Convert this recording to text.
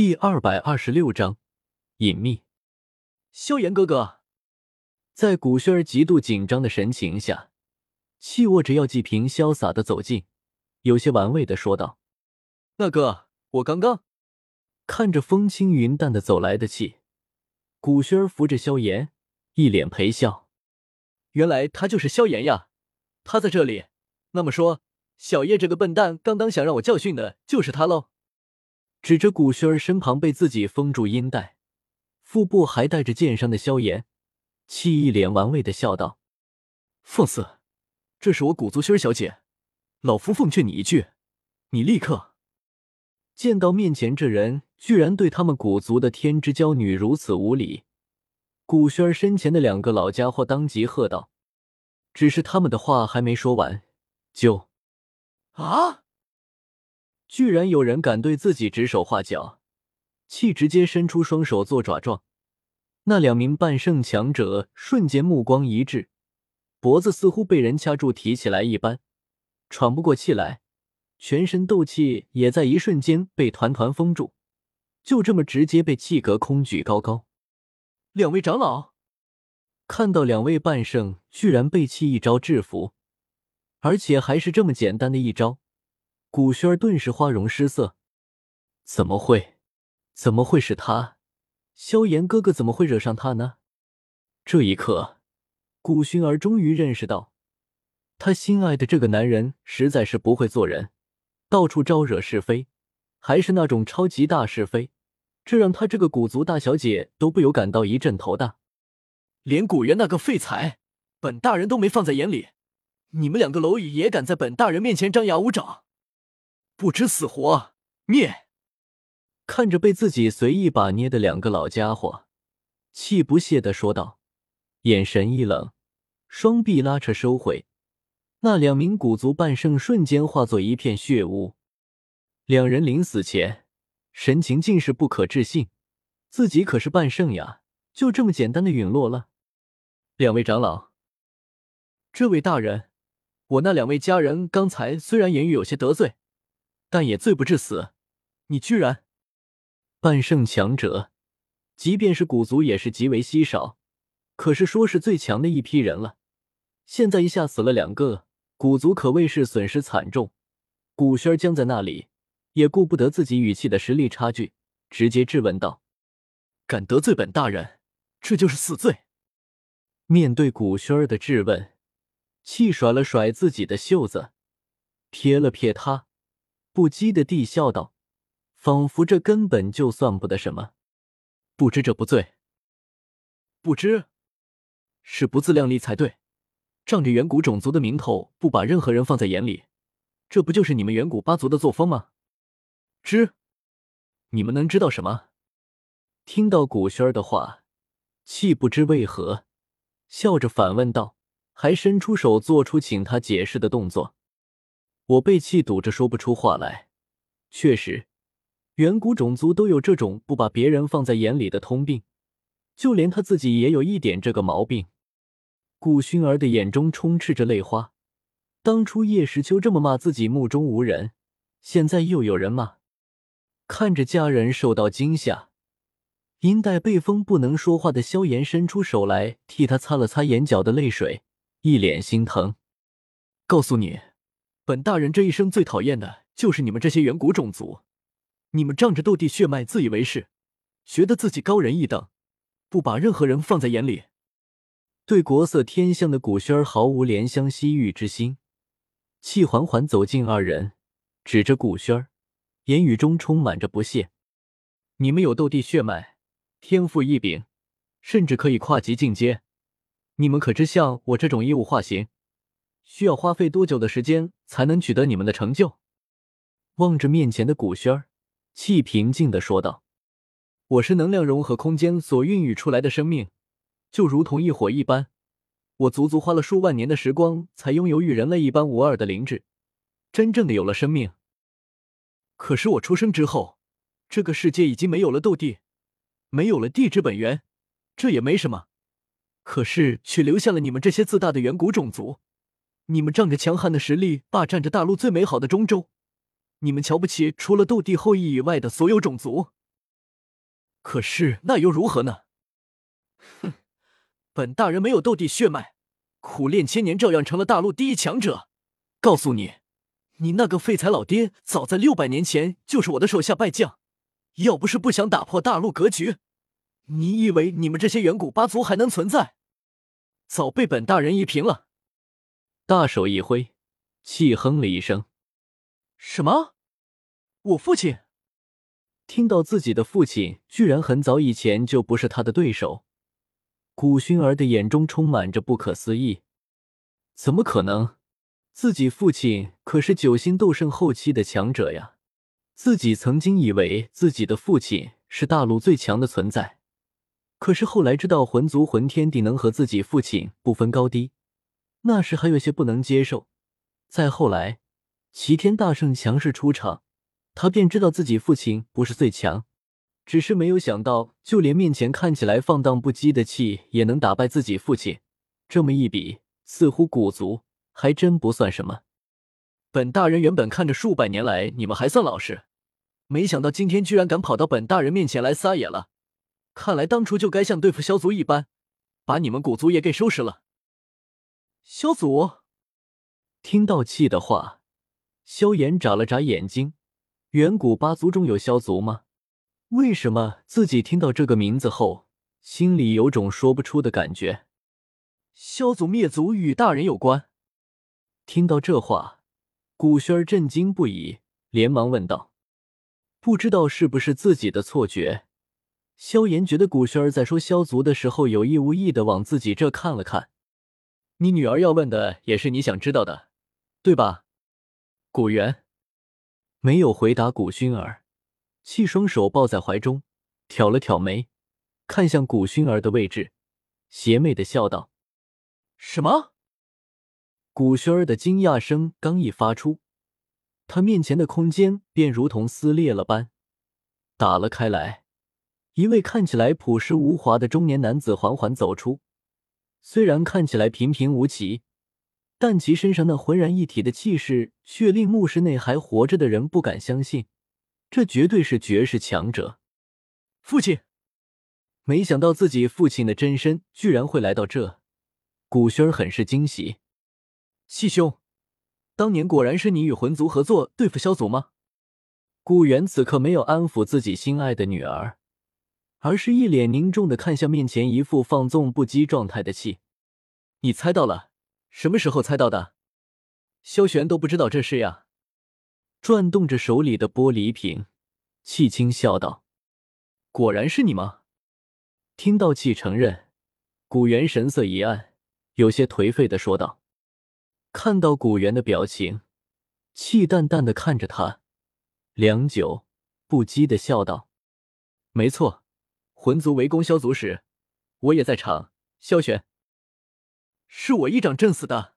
第二百二十六章隐秘。萧炎哥哥，在古轩儿极度紧张的神情下，气握着药剂瓶，潇洒的走近，有些玩味的说道：“那哥，我刚刚……”看着风轻云淡的走来的气，古轩儿扶着萧炎，一脸陪笑：“原来他就是萧炎呀！他在这里，那么说，小叶这个笨蛋刚刚想让我教训的就是他喽？”指着古轩儿身旁被自己封住阴袋、腹部还带着剑伤的萧炎，气一脸玩味的笑道：“放肆！这是我古族轩儿小姐，老夫奉劝你一句，你立刻……”见到面前这人居然对他们古族的天之娇女如此无礼，古轩儿身前的两个老家伙当即喝道：“只是他们的话还没说完，就……啊！”居然有人敢对自己指手画脚，气直接伸出双手做爪状。那两名半圣强者瞬间目光一滞，脖子似乎被人掐住提起来一般，喘不过气来，全身斗气也在一瞬间被团团封住，就这么直接被气隔空举高高。两位长老看到两位半圣居然被气一招制服，而且还是这么简单的一招。古轩儿顿时花容失色，怎么会？怎么会是他？萧炎哥哥怎么会惹上他呢？这一刻，古薰儿终于认识到，他心爱的这个男人实在是不会做人，到处招惹是非，还是那种超级大是非，这让他这个古族大小姐都不由感到一阵头大。连古元那个废材，本大人都没放在眼里，你们两个蝼蚁也敢在本大人面前张牙舞爪？不知死活！灭！看着被自己随意把捏的两个老家伙，气不屑的说道，眼神一冷，双臂拉扯收回。那两名古族半圣瞬间化作一片血雾。两人临死前，神情尽是不可置信，自己可是半圣呀，就这么简单的陨落了。两位长老，这位大人，我那两位家人刚才虽然言语有些得罪。但也罪不至死，你居然半圣强者，即便是古族也是极为稀少，可是说是最强的一批人了。现在一下死了两个，古族可谓是损失惨重。古轩僵在那里，也顾不得自己语气的实力差距，直接质问道：“敢得罪本大人，这就是死罪。”面对古轩的质问，气甩了甩自己的袖子，瞥了瞥他。不羁的地笑道，仿佛这根本就算不得什么。不知者不罪，不知是不自量力才对。仗着远古种族的名头，不把任何人放在眼里，这不就是你们远古八族的作风吗？知，你们能知道什么？听到古轩儿的话，气不知为何笑着反问道，还伸出手做出请他解释的动作。我被气堵着说不出话来。确实，远古种族都有这种不把别人放在眼里的通病，就连他自己也有一点这个毛病。顾薰儿的眼中充斥着泪花。当初叶时秋这么骂自己目中无人，现在又有人骂。看着家人受到惊吓，因带被封不能说话的萧炎伸出手来替他擦了擦眼角的泪水，一脸心疼，告诉你。本大人这一生最讨厌的就是你们这些远古种族，你们仗着斗帝血脉自以为是，觉得自己高人一等，不把任何人放在眼里。对国色天香的古轩儿毫无怜香惜玉之心，气缓缓走近二人，指着古轩儿，言语中充满着不屑：“你们有斗帝血脉，天赋异禀，甚至可以跨级进阶，你们可知像我这种异物化形？”需要花费多久的时间才能取得你们的成就？望着面前的古轩儿，气平静的说道：“我是能量融合空间所孕育出来的生命，就如同一火一般。我足足花了数万年的时光，才拥有与人类一般无二的灵智，真正的有了生命。可是我出生之后，这个世界已经没有了斗帝，没有了地之本源，这也没什么。可是却留下了你们这些自大的远古种族。”你们仗着强悍的实力霸占着大陆最美好的中州，你们瞧不起除了斗帝后裔以外的所有种族，可是那又如何呢？哼，本大人没有斗帝血脉，苦练千年，照样成了大陆第一强者。告诉你，你那个废材老爹，早在六百年前就是我的手下败将。要不是不想打破大陆格局，你以为你们这些远古八族还能存在？早被本大人夷平了。大手一挥，气哼了一声：“什么？我父亲？”听到自己的父亲居然很早以前就不是他的对手，古薰儿的眼中充满着不可思议。怎么可能？自己父亲可是九星斗圣后期的强者呀！自己曾经以为自己的父亲是大陆最强的存在，可是后来知道魂族魂天帝能和自己父亲不分高低，那时还有些不能接受。再后来，齐天大圣强势出场，他便知道自己父亲不是最强，只是没有想到，就连面前看起来放荡不羁的气也能打败自己父亲。这么一比，似乎古族还真不算什么。本大人原本看着数百年来你们还算老实。没想到今天居然敢跑到本大人面前来撒野了，看来当初就该像对付萧族一般，把你们古族也给收拾了。萧祖听到气的话，萧炎眨了眨眼睛。远古八族中有萧族吗？为什么自己听到这个名字后，心里有种说不出的感觉？萧族灭族与大人有关？听到这话，古轩儿震惊不已，连忙问道。不知道是不是自己的错觉，萧炎觉得古轩儿在说萧族的时候，有意无意的往自己这看了看。你女儿要问的也是你想知道的，对吧？古元没有回答古薰儿，气双手抱在怀中，挑了挑眉，看向古薰儿的位置，邪魅的笑道：“什么？”古薰儿的惊讶声刚一发出。他面前的空间便如同撕裂了般打了开来，一位看起来朴实无华的中年男子缓缓走出。虽然看起来平平无奇，但其身上那浑然一体的气势，却令墓室内还活着的人不敢相信，这绝对是绝世强者。父亲，没想到自己父亲的真身居然会来到这，古轩很是惊喜。七兄。当年果然是你与魂族合作对付萧族吗？古元此刻没有安抚自己心爱的女儿，而是一脸凝重的看向面前一副放纵不羁状态的气。你猜到了？什么时候猜到的？萧玄都不知道这事呀。转动着手里的玻璃瓶，气轻笑道：“果然是你吗？”听到气承认，古元神色一暗，有些颓废的说道。看到古元的表情，气淡淡的看着他，良久，不羁的笑道：“没错，魂族围攻萧族时，我也在场。萧玄，是我一掌震死的。”